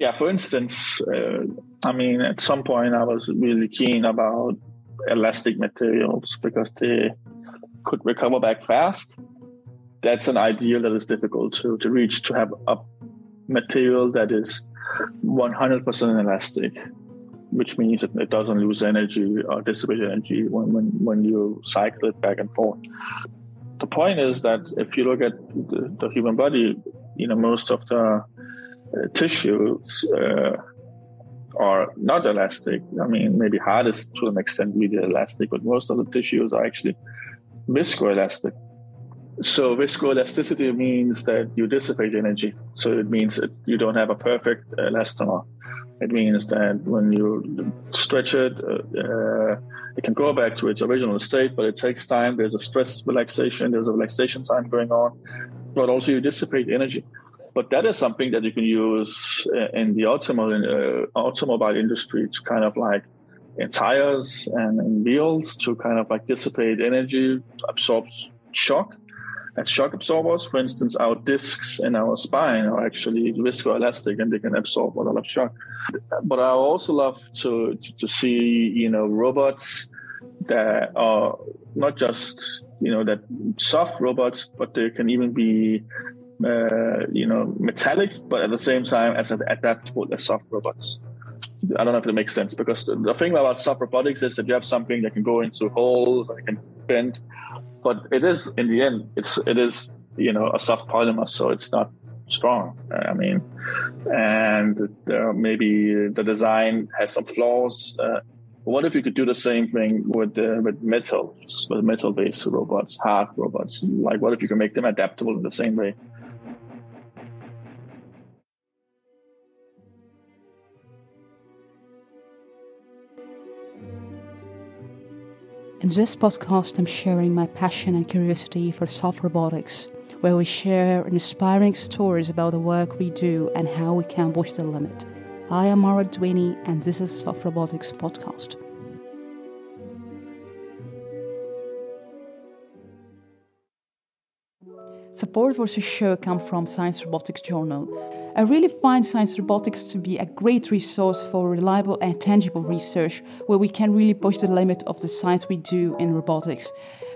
yeah, for instance, uh, I mean, at some point I was really keen about elastic materials because they could recover back fast. That's an ideal that is difficult to, to reach to have a material that is 100% elastic, which means that it doesn't lose energy or dissipate energy when, when, when you cycle it back and forth. The point is that if you look at the, the human body, you know, most of the tissues uh, are not elastic. I mean, maybe heart is to an extent really elastic, but most of the tissues are actually viscoelastic. So viscoelasticity means that you dissipate energy. So it means that you don't have a perfect elastomer. It means that when you stretch it, uh, it can go back to its original state, but it takes time. There's a stress relaxation, there's a relaxation time going on, but also you dissipate energy. But that is something that you can use uh, in the automobile, uh, automobile industry to kind of like in tires and in wheels to kind of like dissipate energy, absorb shock. As shock absorbers, for instance, our discs in our spine are actually viscoelastic and they can absorb a lot of shock. But I also love to, to, to see, you know, robots that are not just, you know, that soft robots, but they can even be uh, you know, metallic, but at the same time as an adaptable as soft robots. I don't know if it makes sense because the, thing about soft robotics is that you have something that can go into holes it can bend, but it is in the end it's it is you know a soft polymer, so it's not strong. I mean, and there maybe the design has some flaws. Uh, what if you could do the same thing with uh, with metal, with metal based robots, hard robots? Like, what if you can make them adaptable in the same way? In this podcast, I'm sharing my passion and curiosity for soft robotics, where we share inspiring stories about the work we do and how we can push the limit. I am Mara Dwini, and this is Soft Robotics Podcast. Support for this show comes from Science Robotics Journal. I really find Science Robotics to be a great resource for reliable and tangible research where we can really push the limit of the science we do in robotics.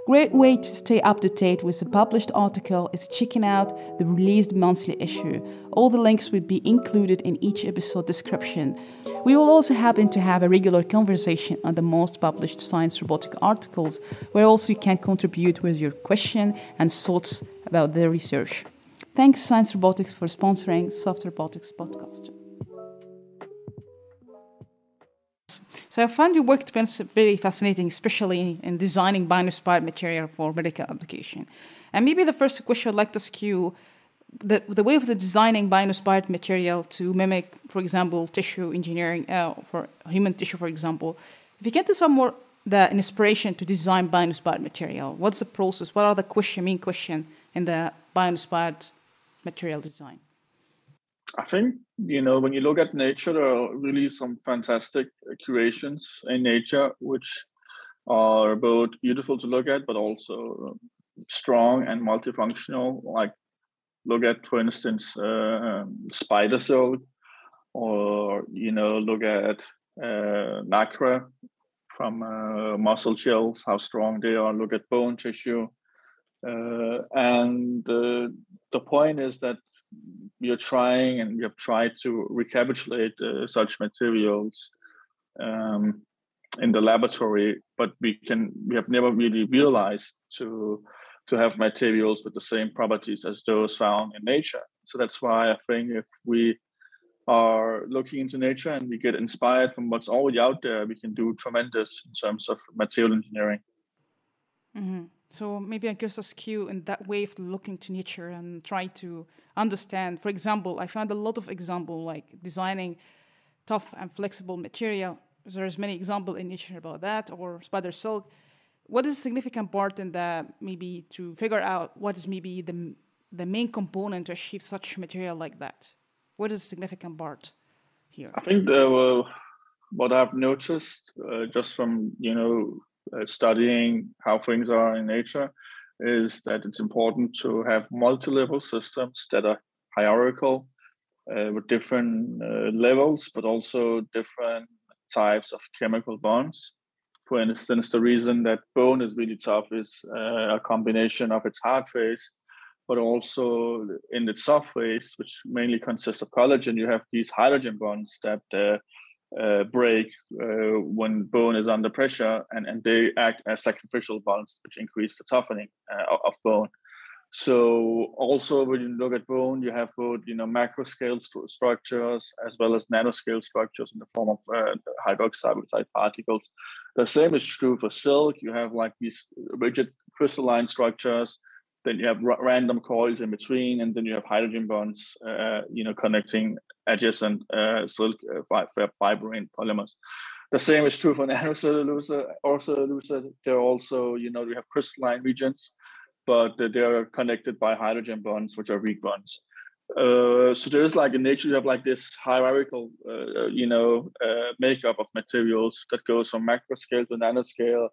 Great way to stay up to date with the published article is checking out the released monthly issue. All the links will be included in each episode description. We will also happen to have a regular conversation on the most published science robotic articles, where also you can contribute with your question and thoughts about the research. Thanks Science Robotics for sponsoring Soft Robotics podcast. So I found your work very fascinating, especially in designing bio-inspired material for medical application. And maybe the first question I'd like to ask you, the, the way of the designing bio-inspired material to mimic, for example, tissue engineering uh, for human tissue, for example. If you get to some more the inspiration to design bio-inspired material, what's the process? What are the question, main question in the bio-inspired material design? I think you know when you look at nature, there are really some fantastic curations in nature which are both beautiful to look at, but also strong and multifunctional. Like look at, for instance, uh, spider silk, or you know look at uh, nacre from uh, mussel shells, how strong they are. Look at bone tissue. Uh, and uh, the point is that we are trying and we have tried to recapitulate uh, such materials um, in the laboratory, but we can we have never really realized to to have materials with the same properties as those found in nature. So that's why I think if we are looking into nature and we get inspired from what's already out there, we can do tremendous in terms of material engineering. Mm-hmm. So maybe I guess ask you in that way of looking to nature and try to understand. For example, I found a lot of example like designing tough and flexible material. There's many example in nature about that, or spider silk. What is a significant part in that maybe to figure out what is maybe the the main component to achieve such material like that? What is a significant part here? I think the, uh, what I've noticed uh, just from you know uh, studying how things are in nature is that it's important to have multi-level systems that are hierarchical uh, with different uh, levels, but also different types of chemical bonds. For instance, the reason that bone is really tough is uh, a combination of its hard phase, but also in its soft phase, which mainly consists of collagen. You have these hydrogen bonds that uh, break uh, when bone is under pressure, and, and they act as sacrificial bonds, which increase the toughening uh, of bone. So also when you look at bone, you have both you know macro scale st- structures as well as nanoscale structures in the form of uh, hydroxide particles. The same is true for silk. You have like these rigid crystalline structures. Then you have r- random coils in between, and then you have hydrogen bonds, uh, you know, connecting adjacent uh, silk uh, fi- polymers. The same is true for nanocellulose or cellulose. There are also, you know, we have crystalline regions but they are connected by hydrogen bonds, which are weak bonds. Uh, so there's like in nature you have like this hierarchical, uh, you know, uh, makeup of materials that goes from macro scale to nanoscale,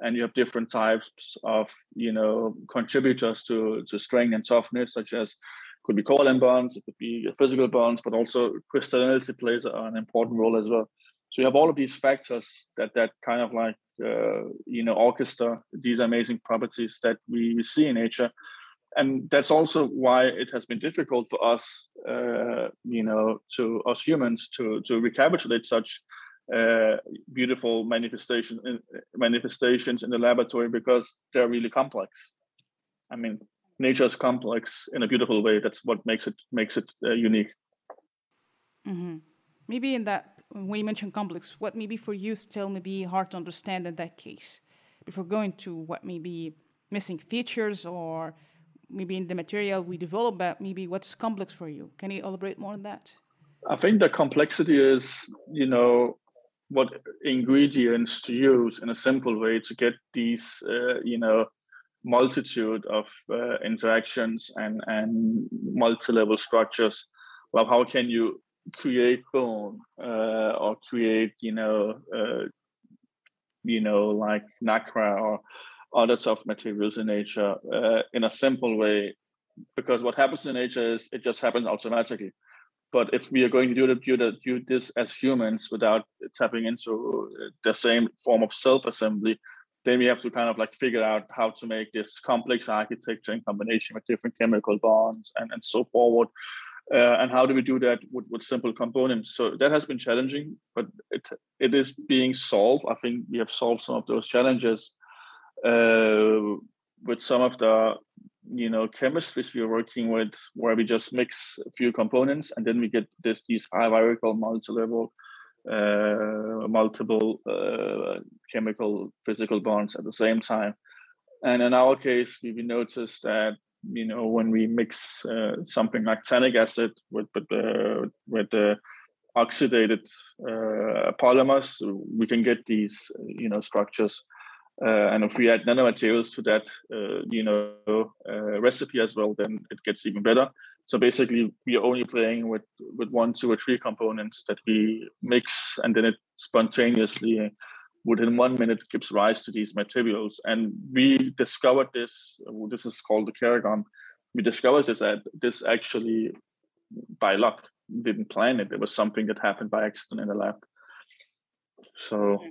and you have different types of, you know, contributors to to strength and toughness, such as could be covalent bonds, it could be physical bonds, but also crystallinity plays an important role as well. So you have all of these factors that that kind of like uh, you know orchestra these amazing properties that we see in nature and that's also why it has been difficult for us uh, you know to us humans to to recapitulate such uh, beautiful manifestation uh, manifestations in the laboratory because they're really complex i mean nature is complex in a beautiful way that's what makes it makes it uh, unique mm-hmm. maybe in that when you mention complex, what maybe for you still may be hard to understand in that case? Before going to what may be missing features or maybe in the material we develop, but maybe what's complex for you? Can you elaborate more on that? I think the complexity is, you know, what ingredients to use in a simple way to get these, uh, you know, multitude of uh, interactions and and multi-level structures. Well, how can you create bone uh, or create you know uh, you know like nacre or other tough materials in nature uh, in a simple way because what happens in nature is it just happens automatically but if we are going to do, the, do this as humans without tapping into the same form of self-assembly then we have to kind of like figure out how to make this complex architecture in combination with different chemical bonds and, and so forward. Uh, and how do we do that with, with simple components? So that has been challenging but it it is being solved. I think we have solved some of those challenges uh, with some of the you know chemistries we're working with where we just mix a few components and then we get this these hierarchical multi-level uh, multiple uh, chemical physical bonds at the same time and in our case we noticed that you know when we mix uh, something like tannic acid with with the with the oxidated uh, polymers, we can get these you know structures. Uh, and if we add nanomaterials to that, uh, you know, uh, recipe as well, then it gets even better. So basically, we are only playing with with one, two, or three components that we mix, and then it spontaneously within one minute gives rise to these materials. And we discovered this, this is called the Keragon. We discovered this that this actually by luck, didn't plan it. It was something that happened by accident in the lab. So yeah.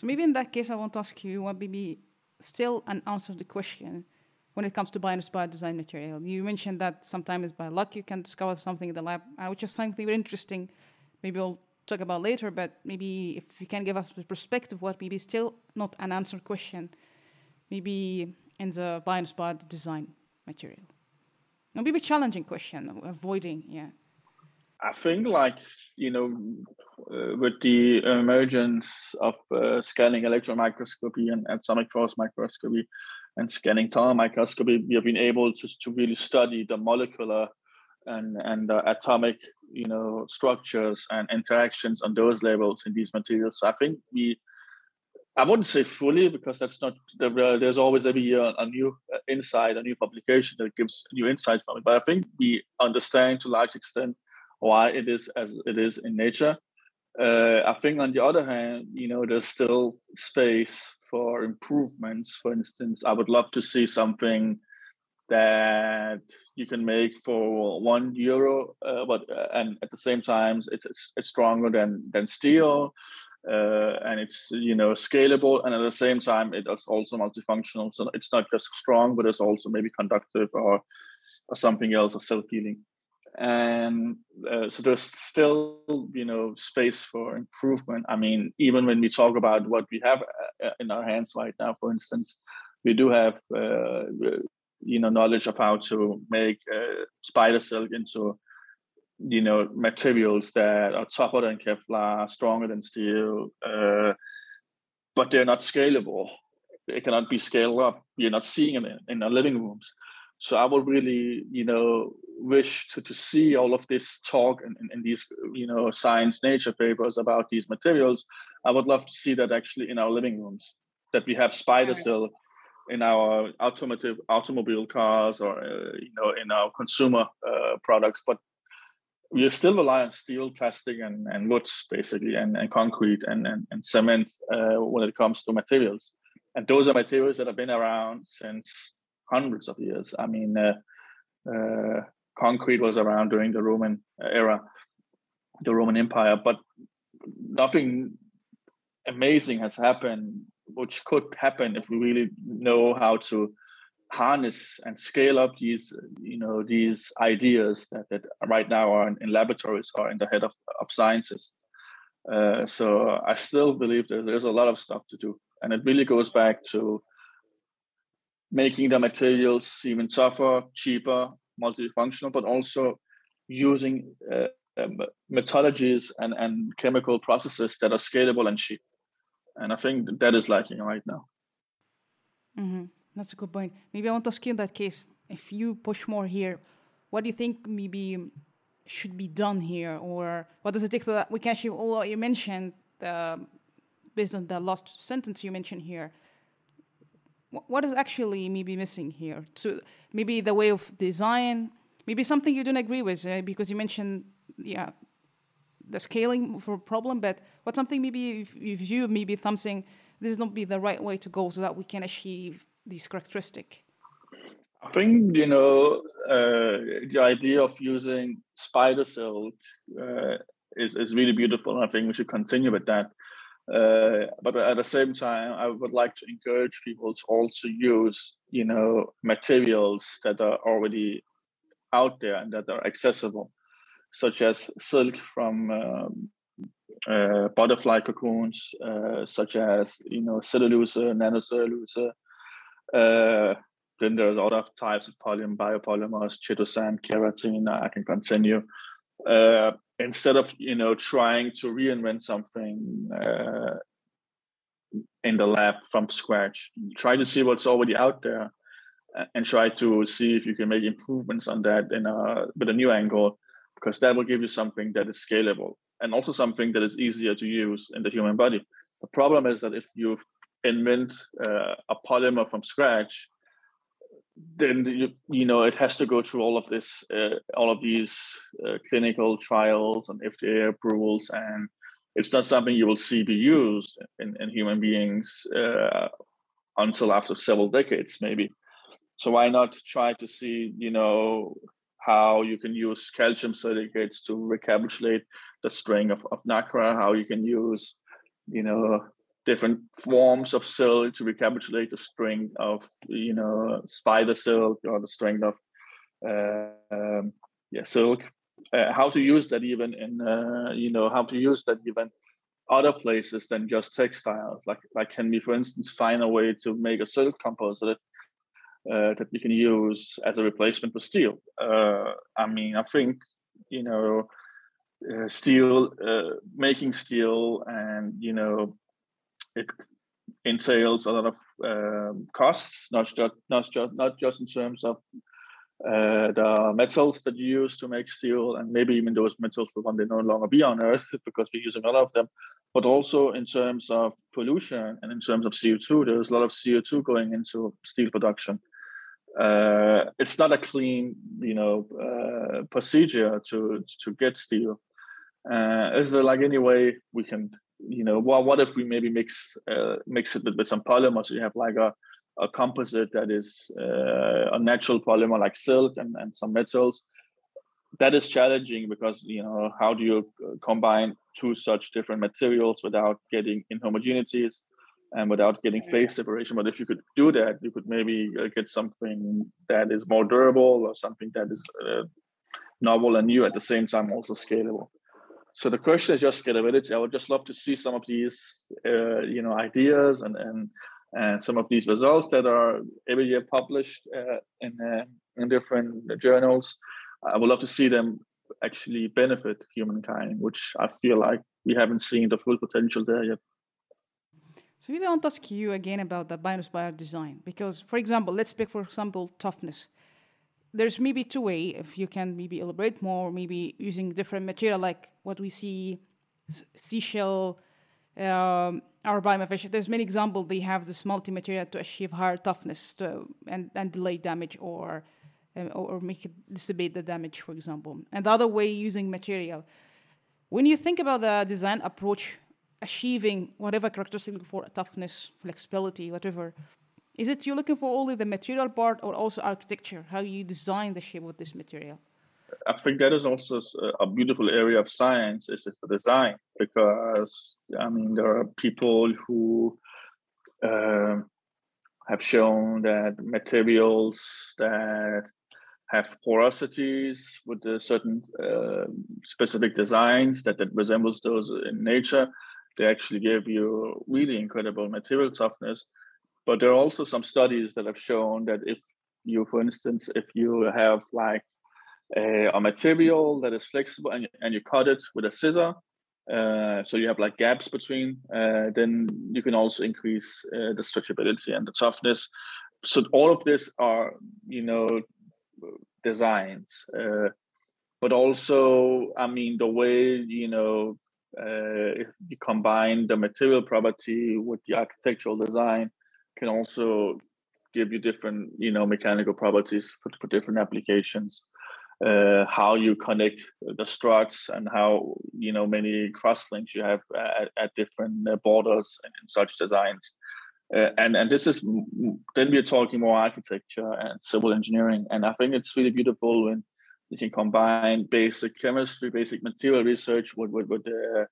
So maybe in that case I want to ask you what maybe still an answer to the question when it comes to bioinspired design material. You mentioned that sometimes by luck you can discover something in the lab, uh, which is something very interesting. Maybe we'll talk about later, but maybe if you can give us a perspective, what maybe still not an answered question, maybe in the bio-inspired design material. Maybe a challenging question, avoiding, yeah. I think like, you know, with the emergence of uh, scanning electron microscopy and atomic force microscopy and scanning tunnel microscopy, we have been able to, to really study the molecular and, and uh, atomic you know structures and interactions on those levels in these materials. So I think we, I wouldn't say fully because that's not there's always every year a new uh, insight, a new publication that gives new insight from it. But I think we understand to large extent why it is as it is in nature. Uh, I think on the other hand, you know, there's still space for improvements. For instance, I would love to see something that you can make for one euro, uh, but uh, and at the same time it's it's, stronger than than steel, uh, and it's you know scalable, and at the same time it is also multifunctional. So it's not just strong, but it's also maybe conductive or or something else, or self healing. And uh, so there's still you know space for improvement. I mean, even when we talk about what we have uh, in our hands right now, for instance, we do have uh, you know knowledge of how to make uh, spider silk into you know materials that are tougher than Kevlar, stronger than steel, uh, but they're not scalable. They cannot be scaled up. You're not seeing them in, our living rooms. So I would really, you know, wish to, to see all of this talk and, in these, you know, science nature papers about these materials. I would love to see that actually in our living rooms, that we have spider silk in our automotive automobile cars or uh, you know in our consumer uh, products but we still rely on steel plastic and, and woods basically and, and concrete and, and, and cement uh, when it comes to materials and those are materials that have been around since hundreds of years. I mean uh, uh, concrete was around during the roman era the roman empire but nothing amazing has happened which could happen if we really know how to harness and scale up these you know these ideas that, that right now are in, in laboratories or in the head of, of sciences. Uh, so i still believe that there's a lot of stuff to do. And it really goes back to making the materials even tougher cheaper multifunctional but also using uh, methodologies and, and chemical processes that are scalable and cheap and I think that is lacking right now. Mm-hmm. That's a good point. Maybe I want to ask you in that case, if you push more here, what do you think maybe should be done here, or what does it take so that we can achieve all you mentioned, uh, based on the last sentence you mentioned here? What is actually maybe missing here? To maybe the way of design, maybe something you don't agree with, uh, because you mentioned, yeah, the scaling for problem, but what's something maybe if, if you maybe something this is not be the right way to go so that we can achieve this characteristic? I think you know uh, the idea of using spider silk uh, is is really beautiful, I think we should continue with that. Uh, but at the same time, I would like to encourage people to also use you know materials that are already out there and that are accessible such as silk from um, uh, butterfly cocoons, uh, such as you know cellulose, nanocellulose. Uh, then there's other types of polymer, biopolymers, chitosan, keratin. I can continue. Instead of you know trying to reinvent something uh, in the lab from scratch, try to see what's already out there and try to see if you can make improvements on that in a with a new angle because that will give you something that is scalable and also something that is easier to use in the human body. The problem is that if you invent uh, a polymer from scratch, then you, you know it has to go through all of this, uh, all of these uh, clinical trials and FDA approvals, and it's not something you will see be used in, in human beings uh, until after several decades, maybe. So why not try to see, you know, how you can use calcium silicates to recapitulate the string of, of nacre, how you can use, you know, different forms of silk to recapitulate the string of, you know, spider silk or the string of, uh, um, yeah, silk. Uh, how to use that even in, uh, you know, how to use that even other places than just textiles. Like, like can we, for instance, find a way to make a silk composite uh, that we can use as a replacement for steel. Uh, I mean, I think you know, uh, steel uh, making steel, and you know, it entails a lot of um, costs, not just not just not just in terms of uh, the metals that you use to make steel, and maybe even those metals will one day no longer be on Earth because we're using a lot of them, but also in terms of pollution and in terms of CO2. There's a lot of CO2 going into steel production uh, it's not a clean, you know, uh, procedure to to get steel. Uh, is there like any way we can, you know, well, what if we maybe mix uh, mix it with, with some polymers? So you have like a, a composite that is uh, a natural polymer like silk and, and some metals. That is challenging because you know how do you uh, combine two such different materials without getting inhomogeneities and without getting phase separation? But if you could do that you could maybe uh, get something that is more durable or something that is uh, novel and new at the same time also scalable so the question is just scalability i would just love to see some of these uh, you know ideas and and and some of these results that are every year published uh, in uh, in different journals I would love to see them actually benefit humankind, which I feel like we haven't seen the full potential there yet. So maybe I want to ask you again about the bioinspired design, because for example, let's pick for example toughness. There's maybe two way if you can maybe elaborate more, maybe using different material like what we see seashell um, or biomafish. There's many examples they have this multi-material to achieve higher toughness to, and, and delay damage or uh, or, or make it dissipate the damage, for example. And the other way, using material. When you think about the design approach, achieving whatever characteristic for toughness, flexibility, whatever, is it you're looking for only the material part or also architecture, how you design the shape of this material? I think that is also a beautiful area of science is the design because I mean there are people who uh, have shown that materials that have porosities with certain uh, specific designs that, that resembles those in nature. They actually give you really incredible material toughness. But there are also some studies that have shown that if you, for instance, if you have like a, a material that is flexible and, and you cut it with a scissor, uh, so you have like gaps between, uh, then you can also increase uh, the stretchability and the toughness. So all of this are, you know, designs uh, but also i mean the way you know uh, if you combine the material property with the architectural design can also give you different you know mechanical properties for, for different applications. Uh, how you connect the struts and how you know many crosslinks you have at, at different uh, borders in, in such designs. Uh, and and this is then we're talking more architecture and civil engineering, and I think it's really beautiful when you can combine basic chemistry, basic material research with with with, uh,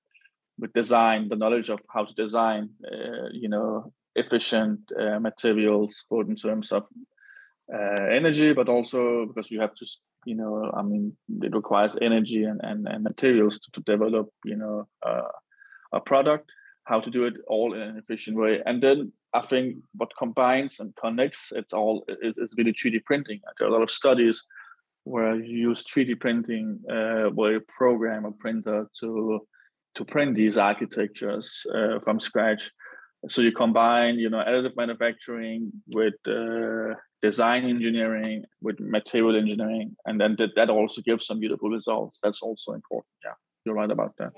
with design, the knowledge of how to design, uh, you know, efficient uh, materials, both in terms of uh, energy, but also because you have to, you know, I mean, it requires energy and and, and materials to, to develop, you know, uh, a product how to do it all in an efficient way. And then I think what combines and connects it's all is, is really 3D printing. There are a lot of studies where you use 3D printing, uh, where you program a printer to to print these architectures uh, from scratch. So you combine, you know, additive manufacturing with uh, design engineering, with material engineering, and then that, that also gives some beautiful results. That's also important. Yeah, you're right about that.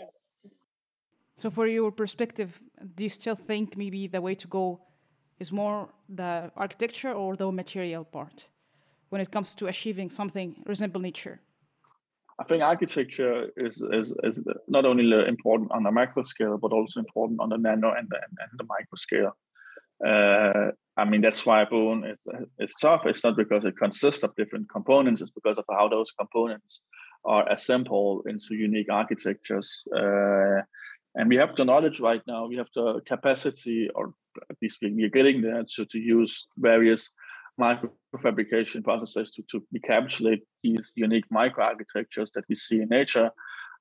So, for your perspective, do you still think maybe the way to go is more the architecture or the material part when it comes to achieving something resemble nature? I think architecture is, is, is not only important on the macro scale, but also important on the nano and the, and the micro scale. Uh, I mean, that's why Bone is, is tough. It's not because it consists of different components, it's because of how those components are assembled into unique architectures. Uh, and we have the knowledge right now we have the capacity or at least we're getting there to, to use various microfabrication processes to, to encapsulate these unique microarchitectures that we see in nature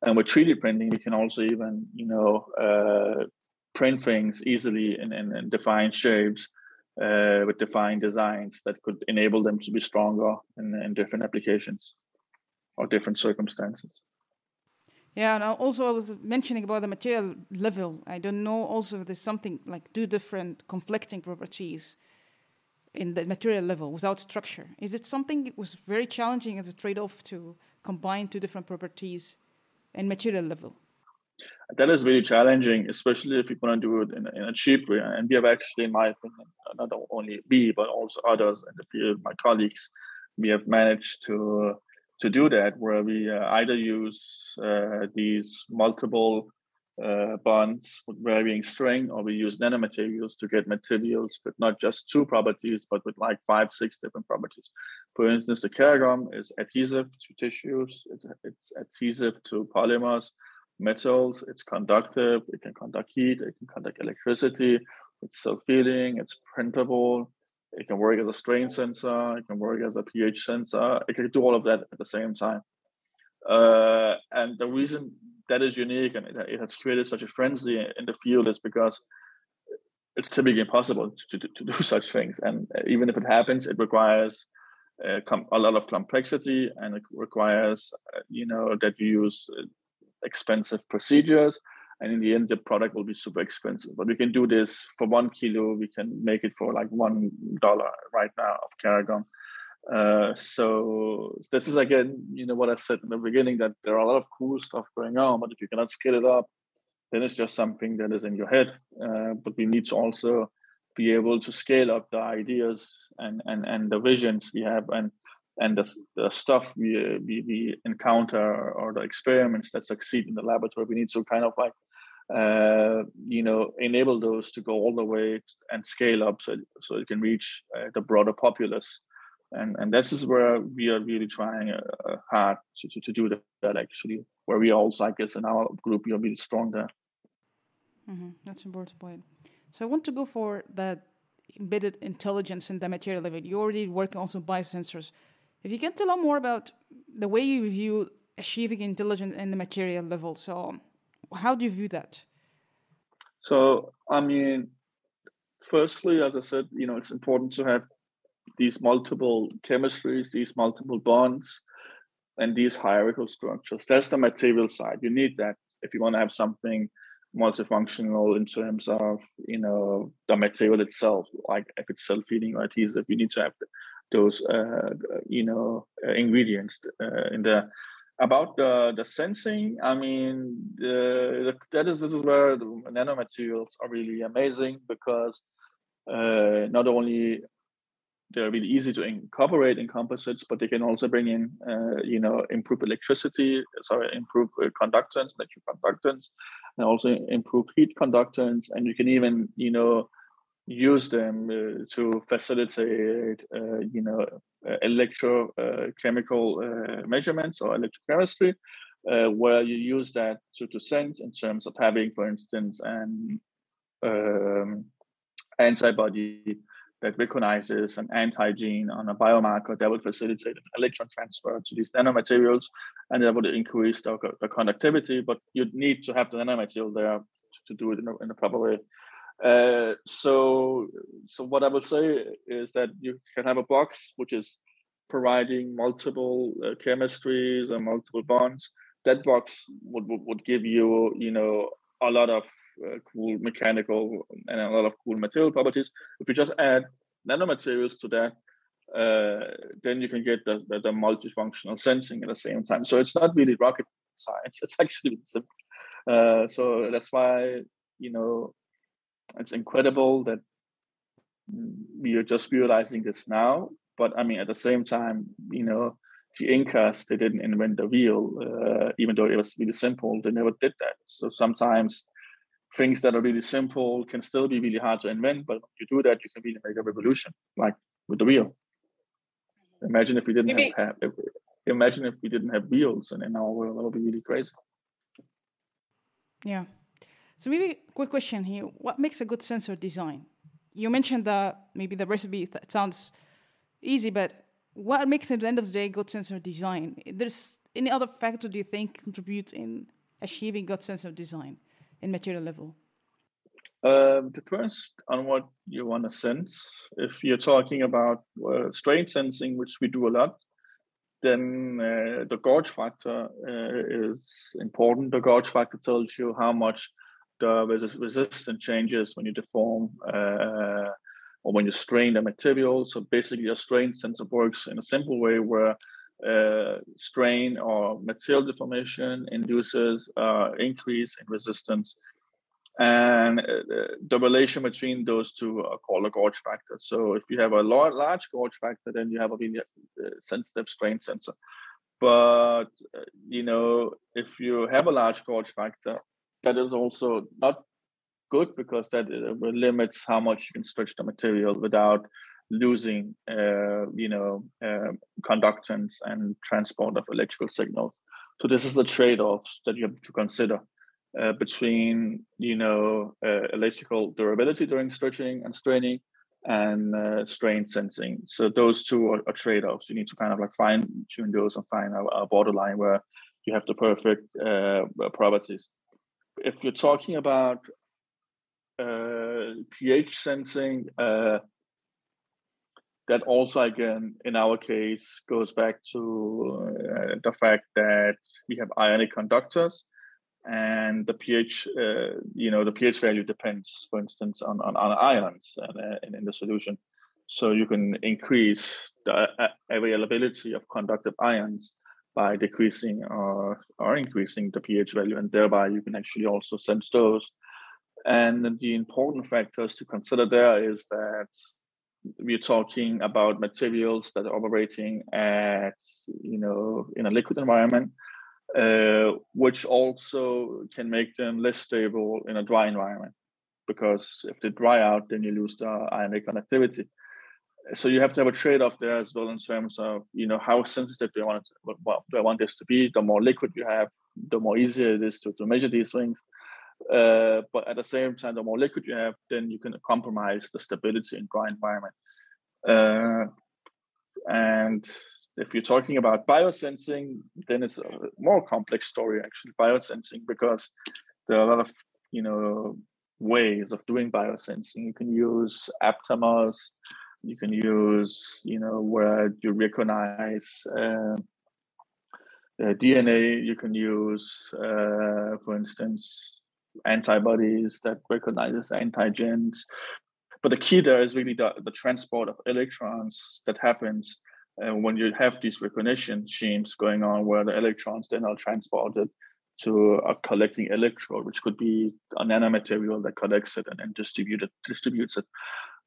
and with 3d printing we can also even you know uh, print things easily in, in, in defined shapes uh, with defined designs that could enable them to be stronger in, in different applications or different circumstances yeah, and also I was mentioning about the material level. I don't know also if there's something like two different conflicting properties in the material level without structure. Is it something that was very challenging as a trade-off to combine two different properties in material level? That is really challenging, especially if you want to do it in, in a cheap way. And we have actually, in my opinion, not only me, but also others in the field, my colleagues, we have managed to to do that, where we uh, either use uh, these multiple uh, bonds with varying strength, or we use nanomaterials to get materials with not just two properties, but with like five, six different properties. For instance, the Keragom is adhesive to tissues, it's, it's adhesive to polymers, metals, it's conductive, it can conduct heat, it can conduct electricity, it's self-healing, it's printable, it can work as a strain sensor, it can work as a pH sensor, it can do all of that at the same time. Uh, and the reason that is unique and it, has created such a frenzy in the field is because it's typically impossible to, to, to do such things. And even if it happens, it requires uh, com- a lot of complexity and it requires, uh, you know, that you use uh, expensive procedures. And in the end, the product will be super expensive. But we can do this for one kilo. We can make it for like one dollar right now of Keragom. Uh, so this is again, you know, what I said in the beginning that there are a lot of cool stuff going on, but if you cannot scale it up, then it's just something that is in your head. Uh, but we need to also be able to scale up the ideas and and and the visions we have and and the, the stuff we, we we encounter or the experiments that succeed in the laboratory. We need to kind of like uh, you know enable those to go all the way and scale up so so it can reach uh, the broader populace and and this is where we are really trying uh, hard to, to, to do that, that, actually where we also i guess in our group we are really strong there. Mm-hmm. that's an important point. So i want to go for that embedded intelligence in the material level you already working also biosensors. If you can tell us more about the way you view achieving intelligence in the material level so how do you view that? So i mean firstly as i said you know it's important to have these multiple chemistries, these multiple bonds, and these hierarchical structures. That's the material side. You need that if you want to have something multifunctional in terms of you know the material itself, like if it's self-healing or adhesive, you need to have those uh, you know uh, ingredients uh, in there. About the the sensing, I mean, the, that is this is where the nanomaterials are really amazing because uh, not only they're really easy to incorporate in composites, but they can also bring in, uh, you know, improve electricity, sorry, improve uh, conductance, electric conductance, and also improve heat conductance. And you can even, you know, use them uh, to facilitate, uh, you know, uh, electrochemical uh, measurements or electrochemistry, where you use that to, to sense in terms of having, for instance, an um, antibody that recognizes an antigen on a biomarker that would facilitate electron transfer to these nanomaterials and that would increase the, the conductivity but you'd need to have the nanomaterial there to, to do it in a, in a proper way. Uh, so so what i would say is that you can have a box which is providing multiple uh, chemistries and multiple bonds. That box would, would, would give you you know a lot of uh, cool mechanical and a lot of cool material properties. If you just add nanomaterials to that, uh, then you can get the, the, the, multifunctional sensing at the same time. So it's not really rocket science. It's actually simple. Uh, so that's why you know it's incredible that we are just realizing this now. But I mean, at the same time, you know, the Incas they didn't invent the wheel, uh, even though it was really simple. They never did that. So sometimes things that are really simple can still be really hard to invent, but when you do that, you can really make a revolution, like with the wheel. Imagine if we didn't Maybe. have, have imagine if we didn't have wheels and in our world, that would be really crazy. Yeah. So maybe quick question here: What makes a good sensor design? You mentioned that maybe the recipe th- sounds easy, but what makes at the end of the day good sensor design? There's any other factor do you think contributes in achieving good sensor design? In material level? Um, depends on what you want to sense. If you're talking about uh, strain sensing, which we do a lot, then uh, the gauge factor uh, is important. The gauge factor tells you how much the res- resistance changes when you deform uh, or when you strain the material. So basically, a strain sensor works in a simple way where uh, strain or material deformation induces uh, increase in resistance. And uh, the relation between those two are called a gauge factor. So if you have a large gauge factor, then you have a really uh, sensitive strain sensor. But uh, you know, if you have a large gauge factor, that is also not good because that limits how much you can stretch the material without losing, uh, you know, uh, conductance and transport of electrical signals. So this is the trade-off that you have to consider uh, between, you know, uh, electrical durability during stretching and straining and uh, strain sensing. So those two are, are, trade-offs. You need to kind of like fine tune those and find a, a borderline where you have the perfect uh, properties. If you're talking about pH sensing, that also again in our case goes back to uh, the fact that we have ionic conductors and the pH, uh, you know, the pH value depends, for instance, on, on, on ions uh, in, in the solution. So you can increase the availability of conductive ions by decreasing or, or increasing the pH value, and thereby you can actually also sense those. And the important factors to consider there is that we're talking about materials that are operating at, you know, in a liquid environment, uh, which also can make them less stable in a dry environment. Because if they dry out, then you lose the ionic conductivity. So you have to have a trade-off there as well in terms of you know how sensitive do I want what do I want this to be? The more liquid you have the more easier it is to, to measure these things uh, but at the same time the more liquid you have then you can compromise the stability in dry environment uh, and if you're talking about biosensing then it's a more complex story actually biosensing because there are a lot of you know ways of doing biosensing you can use aptamers you can use you know where you recognize uh, uh, DNA. You can use, uh, for instance, antibodies that recognizes antigens. But the key there is really the, the transport of electrons that happens uh, when you have these recognition schemes going on, where the electrons then are transported to a collecting electrode, which could be a nanomaterial that collects it and then distribute it, distributes it.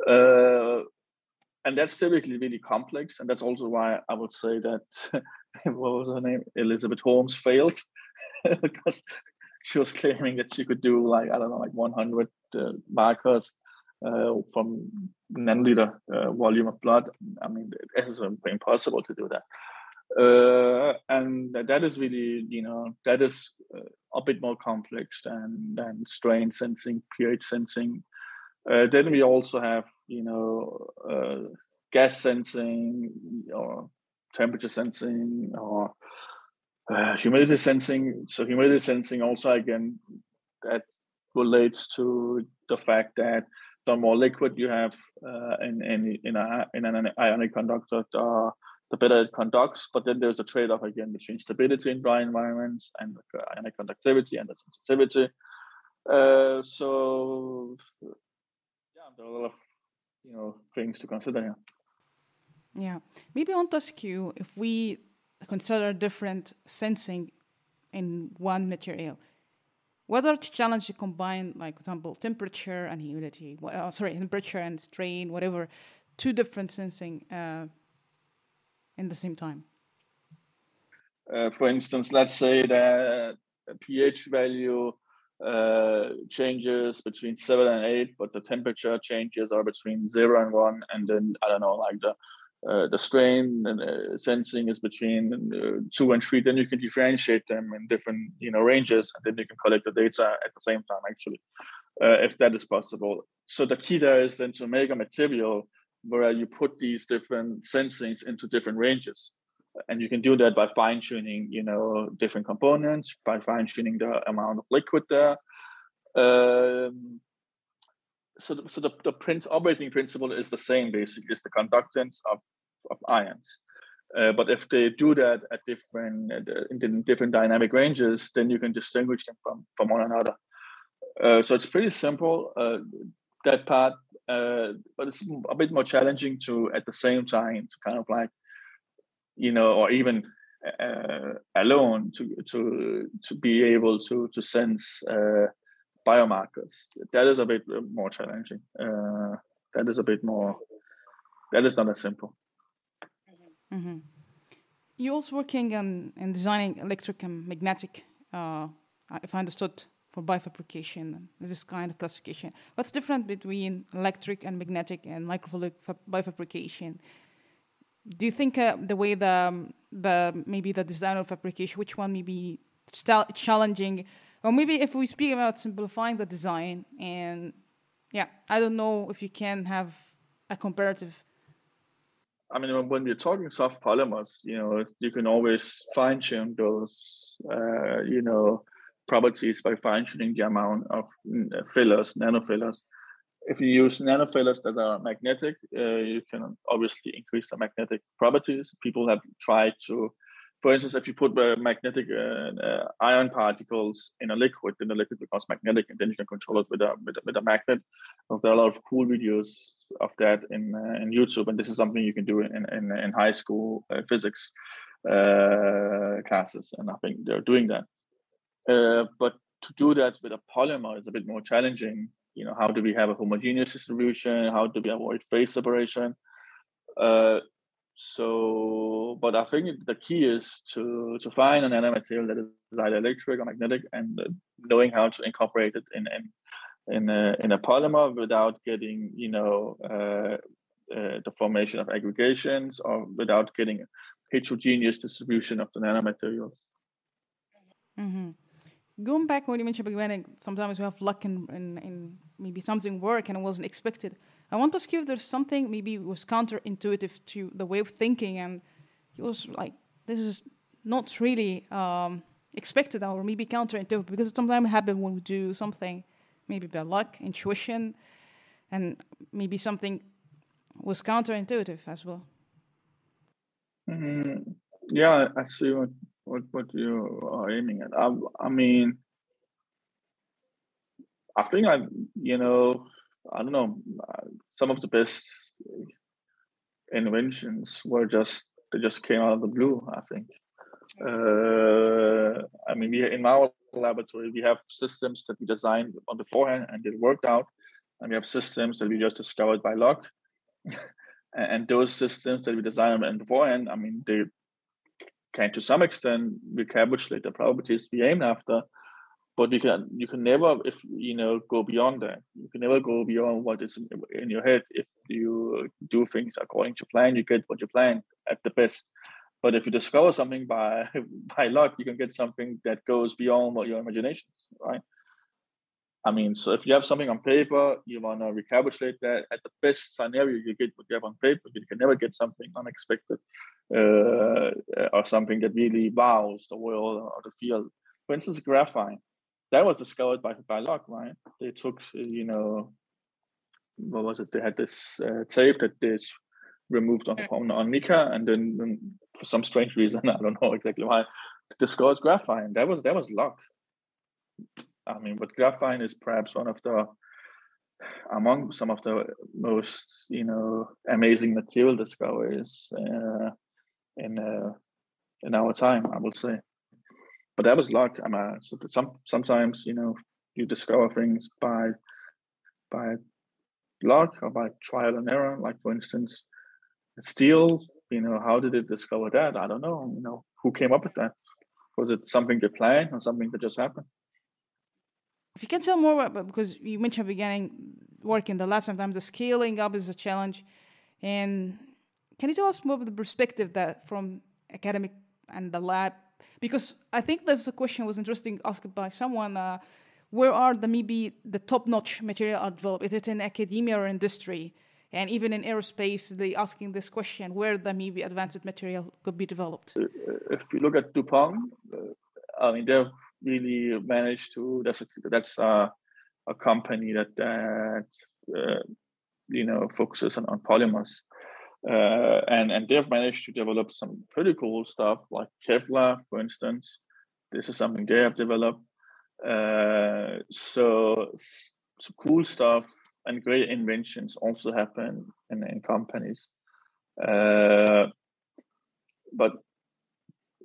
Uh, and that's typically really complex and that's also why i would say that what was her name elizabeth holmes failed because she was claiming that she could do like i don't know like 100 uh, markers uh, from nanoliter uh, volume of blood. I mean it is impossible to do that. Uh, and that is really you know that is uh, a bit more complex than than strain sensing ph sensing. Uh, then we also have you know, uh, gas sensing or temperature sensing or uh, humidity sensing. So humidity sensing also again that relates to the fact that the more liquid you have uh, in in in, a, in an ionic conductor, the, the better it conducts. But then there's a trade-off again between stability in dry environments and ionic conductivity and the sensitivity. Uh, so yeah, there are a lot of you know things to consider here. Yeah, maybe to ask you if we consider different sensing in one material. What are the challenges to combine, like, for example, temperature and humidity? Uh, sorry, temperature and strain, whatever, two different sensing uh, in the same time? Uh, for instance, let's say that pH value uh, changes between seven and eight, but the temperature changes are between zero and one, and then I don't know, like the uh, the strain and uh, sensing is between uh, two and three. Then you can differentiate them in different you know ranges, and then you can collect the data at the same time. Actually, uh, if that is possible. So the key there is then to make a material where you put these different sensings into different ranges and you can do that by fine tuning you know different components by fine tuning the amount of liquid there um, so the, so the, the prince operating principle is the same basically it's the conductance of, of ions uh, but if they do that at different in different dynamic ranges then you can distinguish them from from one another uh, so it's pretty simple uh, that part uh, but it's a bit more challenging to at the same time to kind of like you know, or even uh, alone to to to be able to to sense biomarkers. That is a bit more challenging. Uh, that is a bit more. That is not as simple. Mm-hmm. You're also working on in designing electric and magnetic, uh, if I understood for biofabrication, this kind of classification. What's different between electric and magnetic and microfluidic biofabrication? Do you think uh, the way the the maybe the design of fabrication, which one may be st- challenging, or maybe if we speak about simplifying the design and yeah, I don't know if you can have a comparative. I mean, when we're talking soft polymers, you know, you can always fine tune those, uh, you know, properties by fine tuning the amount of uh, fillers, nanofillers. If you use nanofillers that are magnetic, uh, you can obviously increase the magnetic properties. People have tried to, for instance, if you put uh, magnetic uh, uh, particles in a liquid, then the liquid becomes magnetic, and then you can control it with a with a, with a magnet. So there are a lot of cool videos of that in uh, in YouTube, and this is something you can do in in, in high school physics classes, and I think they're doing that. Uh, but to do that with a polymer is a bit more challenging. You know, how do we have a homogeneous distribution? How do we avoid phase separation? Uh, so, but I think the key is to to find an nanomaterial that is either electric or magnetic, and uh, knowing how to incorporate it in in in a, in a polymer without getting you know uh, uh, the formation of aggregations or without getting heterogeneous distribution of the nanomaterials. Mm-hmm going back when you mentioned beginning, sometimes we have luck in, in, maybe something work and it wasn't expected. I want to ask you if there's something maybe was counterintuitive to the way of thinking and it was like, this is not really um, expected or maybe counterintuitive because it sometimes happens when we do something, maybe by luck, intuition, and maybe something was counterintuitive as well. Mm-hmm. Yeah, I see what what what you are aiming at. I I mean, I think I you know I don't know some of the best inventions were just they just came out of the blue. I think. Uh, I mean, we in our laboratory we have systems that we designed on beforehand and it worked out, and we have systems that we just discovered by luck. and those systems that we designed on beforehand, I mean, they can to some extent recapitulate the properties we aim after but you can you can never if you know go beyond that you can never go beyond what is in your head if you do things according to plan you get what you plan at the best but if you discover something by by luck you can get something that goes beyond what your imaginations right I mean, so if you have something on paper, you want to recapitulate that. At the best scenario, you get what you have on paper. You can never get something unexpected uh, or something that really wows the world or the field. For instance, graphene. That was discovered by, by luck, right? They took, you know, what was it? They had this uh, tape that they removed on, on, on mica, and then, then for some strange reason, I don't know exactly why, discovered graphene. That was that was luck. I mean, but graphene is perhaps one of the among some of the most you know amazing material discoveries uh, in uh, in our time, I would say. But that was luck. I mean, some sometimes you know you discover things by by luck or by trial and error. Like for instance, steel. You know, how did it discover that? I don't know. You know, who came up with that? Was it something they planned or something that just happened? If you can tell more about, because you mentioned beginning work in the lab, sometimes the scaling up is a challenge. And can you tell us more about the perspective that from academic and the lab? Because I think there's a question was interesting asked by someone. Uh, where are the maybe the top-notch material are developed? Is it in academia or industry? And even in aerospace, they asking this question: where the maybe advanced material could be developed? If you look at DuPont, uh, I mean, they're really managed to. That's a, that's a, a company that that uh, you know focuses on, on polymers, uh, and and they've managed to develop some pretty cool stuff like Kevlar, for instance. This is something they have developed. Uh, so, so cool stuff and great inventions also happen in, in companies. Uh, but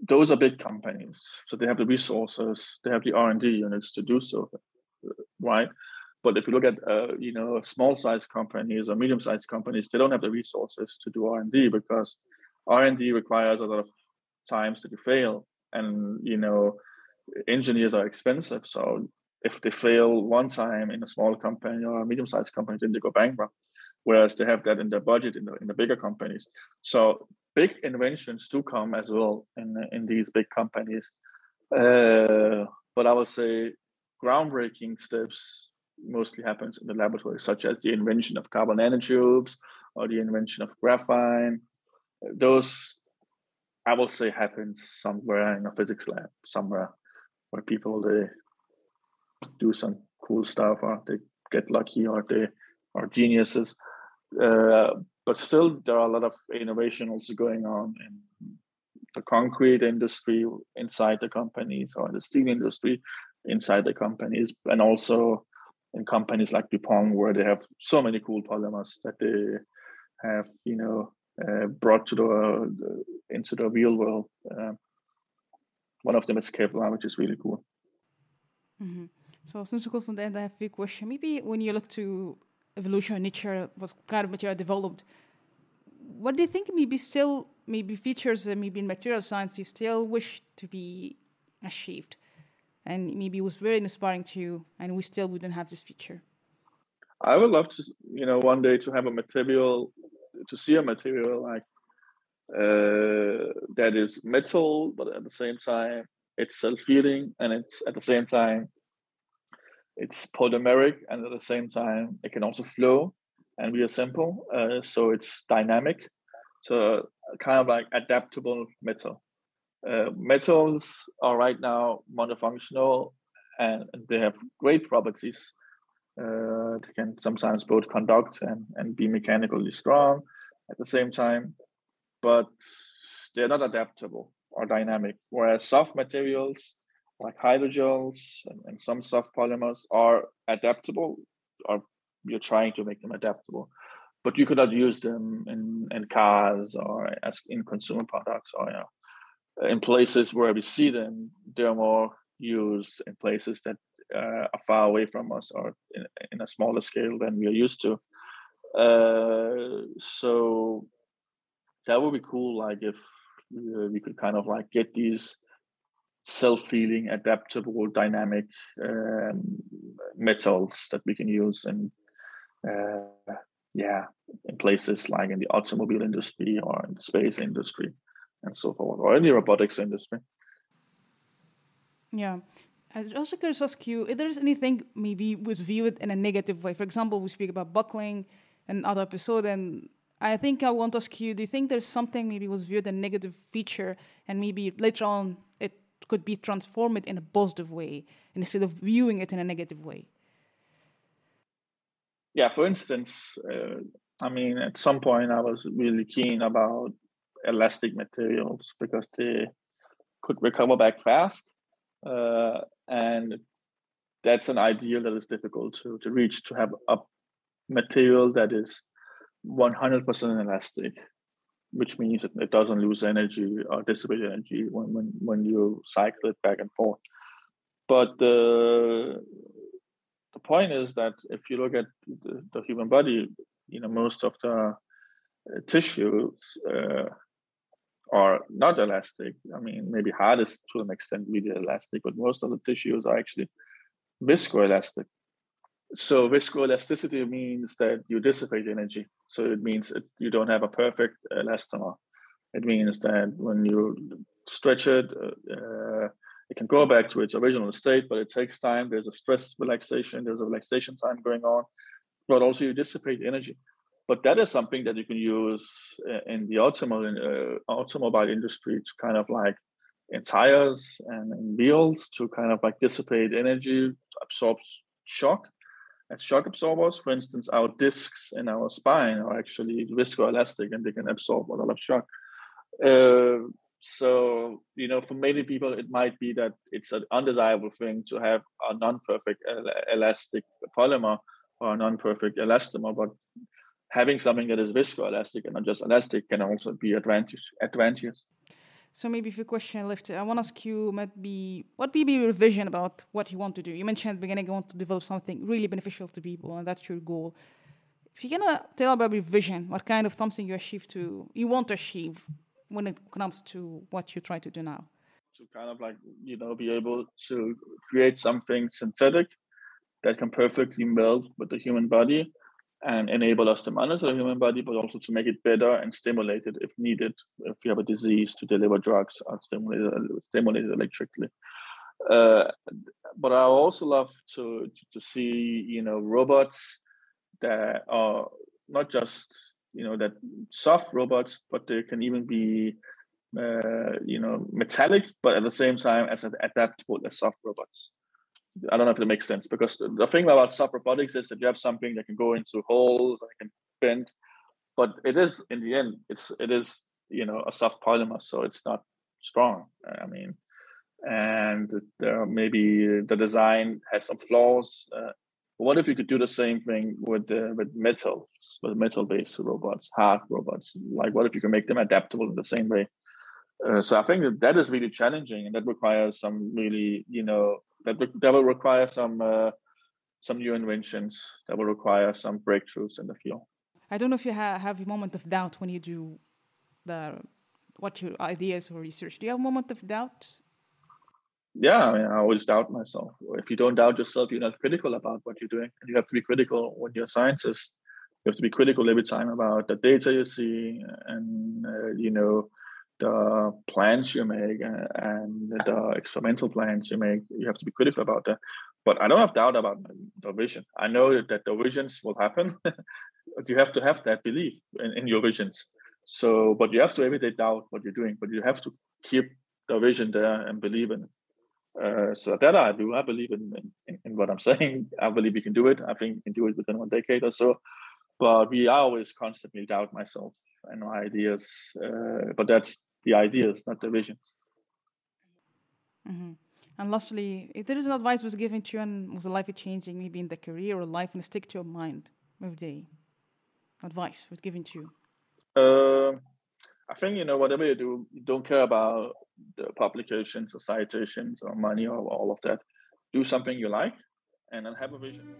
those are big companies, so they have the resources, they have the R and D units to do so, right? But if you look at uh, you know small sized companies or medium sized companies, they don't have the resources to do R and D because R and D requires a lot of times that you fail, and you know engineers are expensive, so if they fail one time in a small company or a medium-sized company, then they go bankrupt. Whereas they have that in their budget in the in the bigger companies. So big inventions do come as well in in these big companies. Uh, but I would say groundbreaking steps mostly happens in the laboratory, such as the invention of carbon nanotubes or the invention of graphene. Those I will say happens somewhere in a physics lab, somewhere where people they do some cool stuff or they get lucky or they are geniuses. Uh, but still, there are a lot of innovation also going on in the concrete industry inside the companies or the steel industry inside the companies, and also in companies like DuPont, where they have so many cool polymers that they have, you know, uh, brought to the, the, into the real world. Uh, one of them is Kevlar, which is really cool. Mm-hmm. So since close on the end, I have a few questions. Maybe when you look to evolution nature was kind of material developed, what do you think maybe still maybe features that maybe in material science you still wish to be achieved? And maybe it was very inspiring to you and we still wouldn't have this feature. I would love to, you know, one day to have a material, to see a material like uh, that is metal, but at the same time it's self-healing and it's at the same time it's polymeric and at the same time it can also flow and be reassemble. Uh, so it's dynamic. So kind of like adaptable metal. Uh, metals are right now monofunctional and they have great properties. Uh, they can sometimes both conduct and, and be mechanically strong at the same time, but they're not adaptable or dynamic. Whereas soft materials like hydrogels and, and some soft polymers are adaptable or you're trying to make them adaptable but you cannot use them in, in cars or as in consumer products or you know, in places where we see them they're more used in places that uh, are far away from us or in, in, a smaller scale than we are used to. Uh, so that would be cool like if uh, we could kind of like get these self-healing, adaptable, dynamic um, metals that we can use and uh, yeah, in places like in the automobile industry or in the space industry and so forth, or any robotics industry. Yeah. I was also curious to ask you if there's anything maybe was viewed in a negative way. For example, we speak about buckling in other episode, and I think I want to ask you: Do you think there's something maybe was viewed a negative feature, and maybe later on it could be transformed in a positive way instead of viewing it in a negative way? Yeah, for instance, uh, I mean, at some point I was really keen about elastic materials because they could recover back fast. Uh, and that's an ideal that is difficult to, to reach to have a material that is 100% elastic which means it, it doesn't lose energy or dissipate energy when, when, when you cycle it back and forth. But the, the point is that if you look at the, the human body, you know, most of the tissues uh, are not elastic. I mean, maybe heart is to an extent really elastic, but most of the tissues are actually viscoelastic so viscoelasticity means that you dissipate energy. So it means it, you don't have a perfect elastomer. It means that when you stretch it, uh, it can go back to its original state, but it takes time. There's a stress relaxation, there's a relaxation time going on, but also you dissipate energy. But that is something that you can use in the automobile, uh, automobile industry to kind of like in tires and in wheels to kind of like dissipate energy, absorb shock as shock absorbers. For instance, our discs in our spine are actually viscoelastic and they can absorb a lot of shock. Uh, so, you know, for many people, it might be that it's an undesirable thing to have a non-perfect elastic polymer or a non-perfect elastomer, but having something that is viscoelastic and not just elastic can also be advantage advantageous. So maybe if your question left, I want to ask you, might be what be your vision about what you want to do? You mentioned at the beginning you want to develop something really beneficial to people, and that's your goal. If you're gonna tell about your vision, what kind of something you achieve to you want to achieve when it comes to what you try to do now? to kind of like you know be able to create something synthetic that can perfectly meld with the human body and enable us to monitor the human body, but also to make it better and stimulate it if needed. If you have a disease, to deliver drugs or stimulate stimulate it electrically. Uh, but I also love to, to, to see you know robots that are not just you know that soft robots, but they can even be uh, you know metallic, but at the same time as adaptable as soft robots. I don't know if it makes sense because the, thing about soft robotics is that you have something that can go into holes and can bend, but it is in the end it's it is you know a soft polymer, so it's not strong. I mean, and there maybe the design has some flaws. Uh, what if you could do the same thing with uh, with metal, with metal based robots, hard robots? Like, what if you can make them adaptable in the same way? Uh, so I think that that is really challenging, and that requires some really, you know, that that will require some uh, some new inventions. That will require some breakthroughs in the field. I don't know if you ha- have a moment of doubt when you do the what your ideas or research. Do you have a moment of doubt? Yeah, I mean, I always doubt myself. If you don't doubt yourself, you're not critical about what you're doing. And you have to be critical when you're a scientist. You have to be critical every time about the data you see and uh, you know the plans you make and the experimental plans you make. You have to be critical about that. But I don't have doubt about the vision. I know that the visions will happen. you have to have that belief in, in your visions. So, but you have to every day doubt what you're doing. But you have to keep the vision there and believe in it. Uh, so that I do. I believe in, in, in what I'm saying. I believe we can do it. I think we can do it within one decade or so. But we always constantly doubt myself and my ideas. Uh, but that's the ideas, not the visions. Mm-hmm. And lastly, if there is an advice was given to you and was a life changing, maybe in the career or life, and stick to your mind every day, advice was given to you. Uh, I think you know whatever you do, you don't care about the publications or citations or money or all of that. Do something you like, and then have a vision.